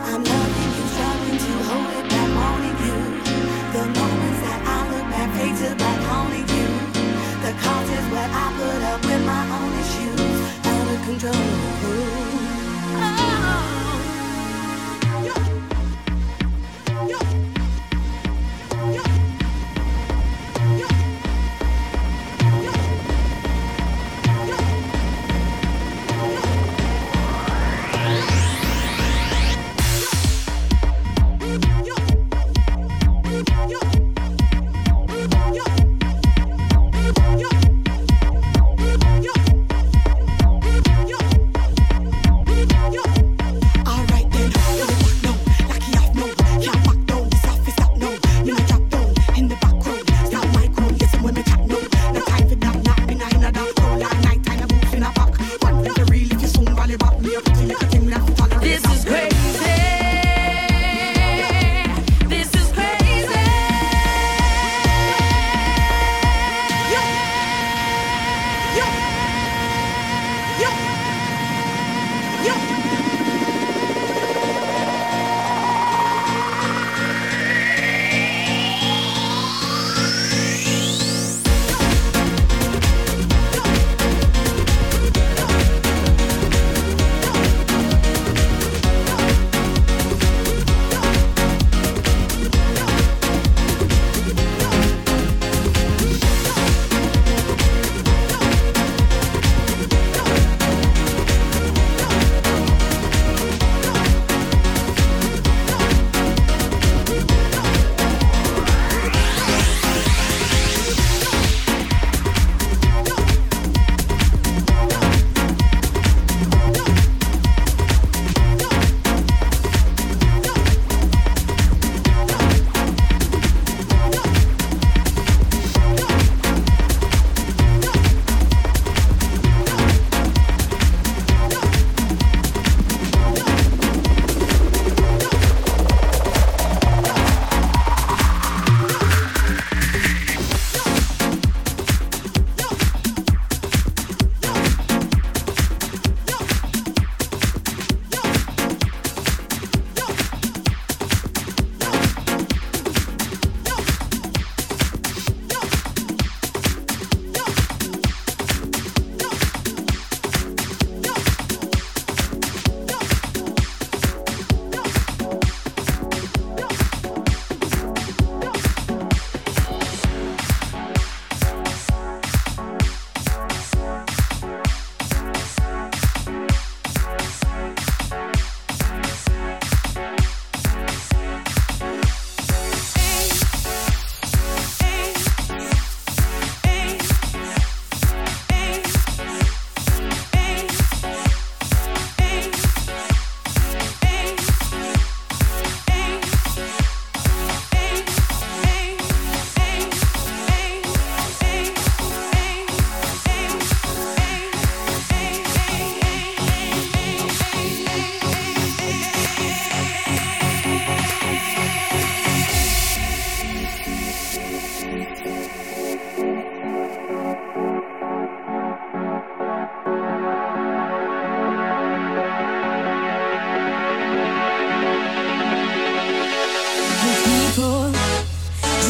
I'm loving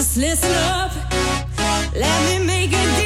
Just listen up, let me make it.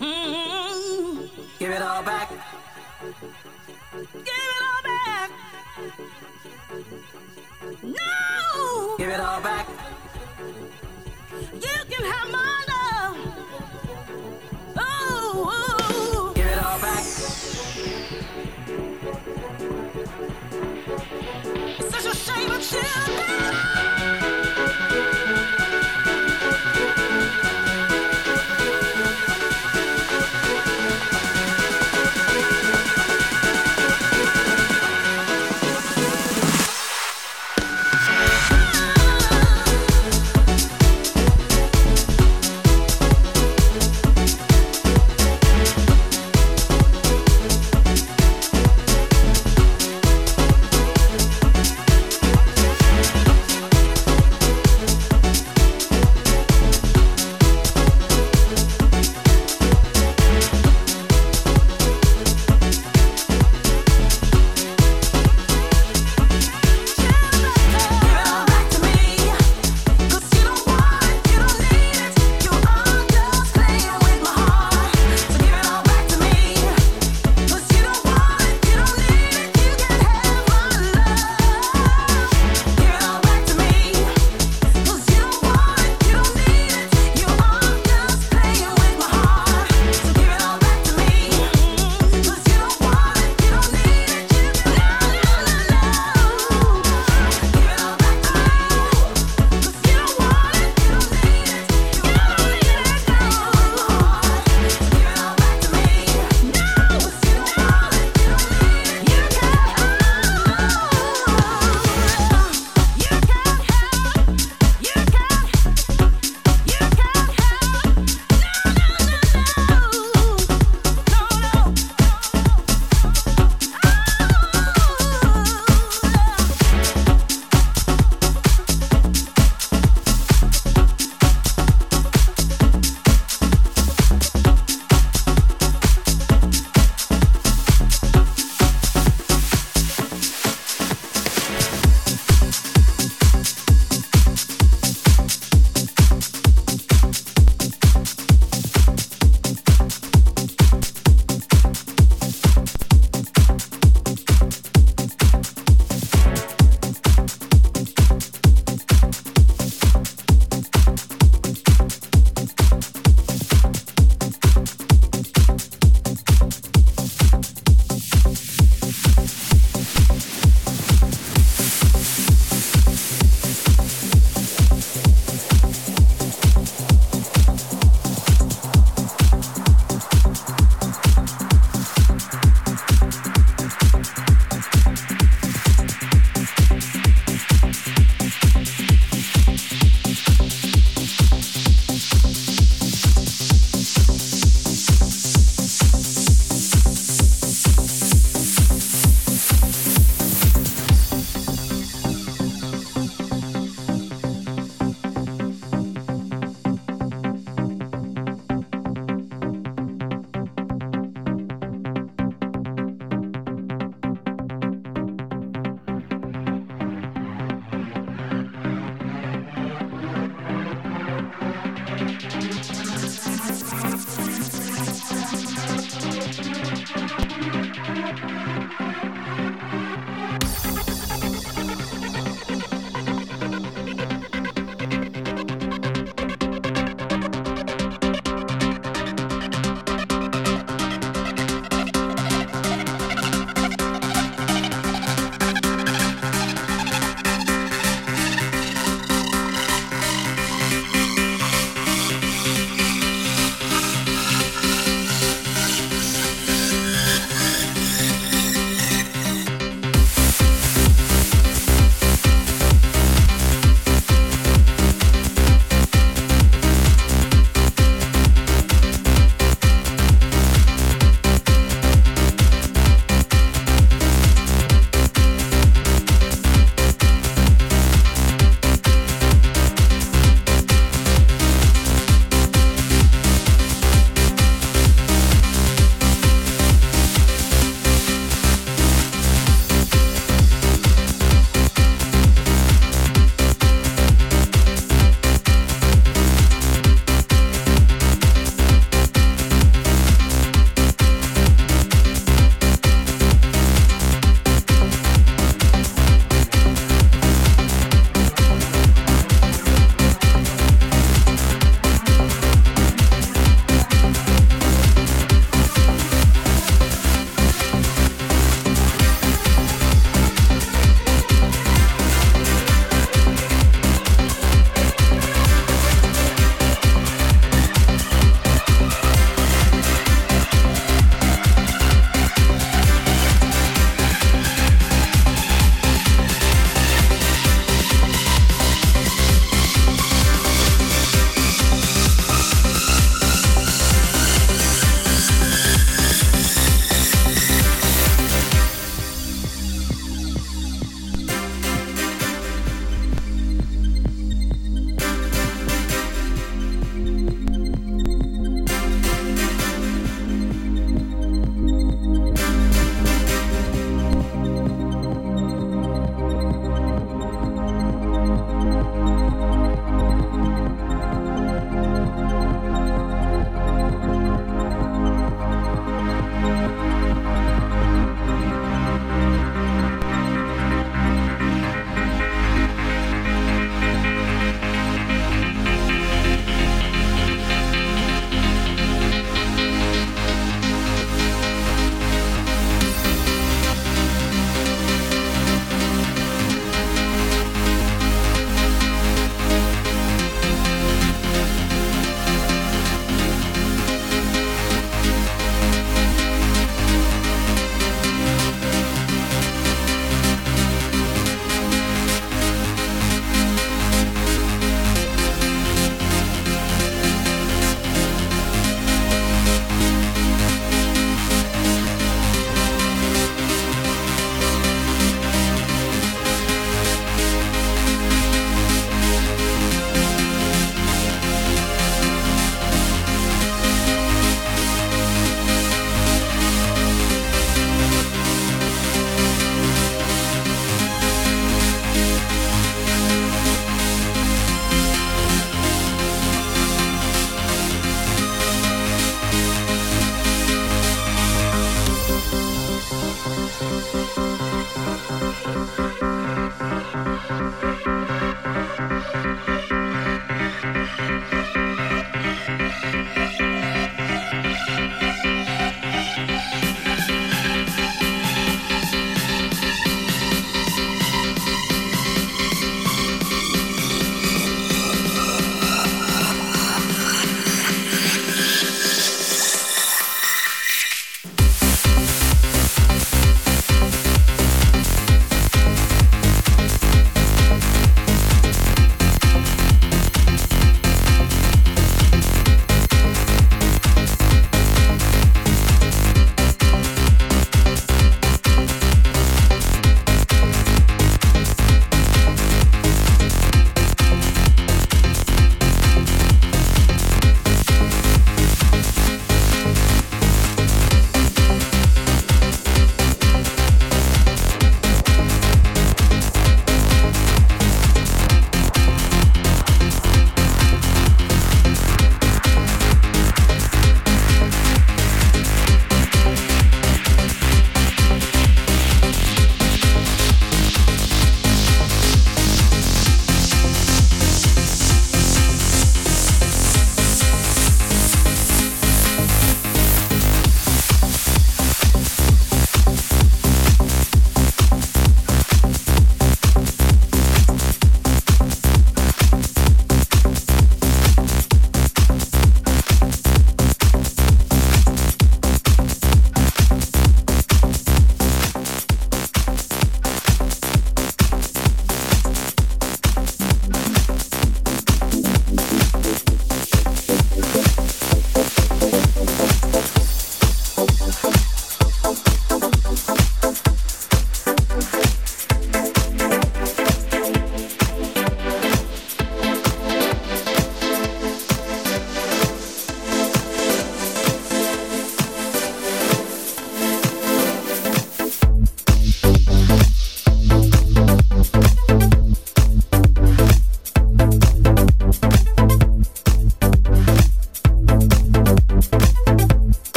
Mm-hmm. Give it all back.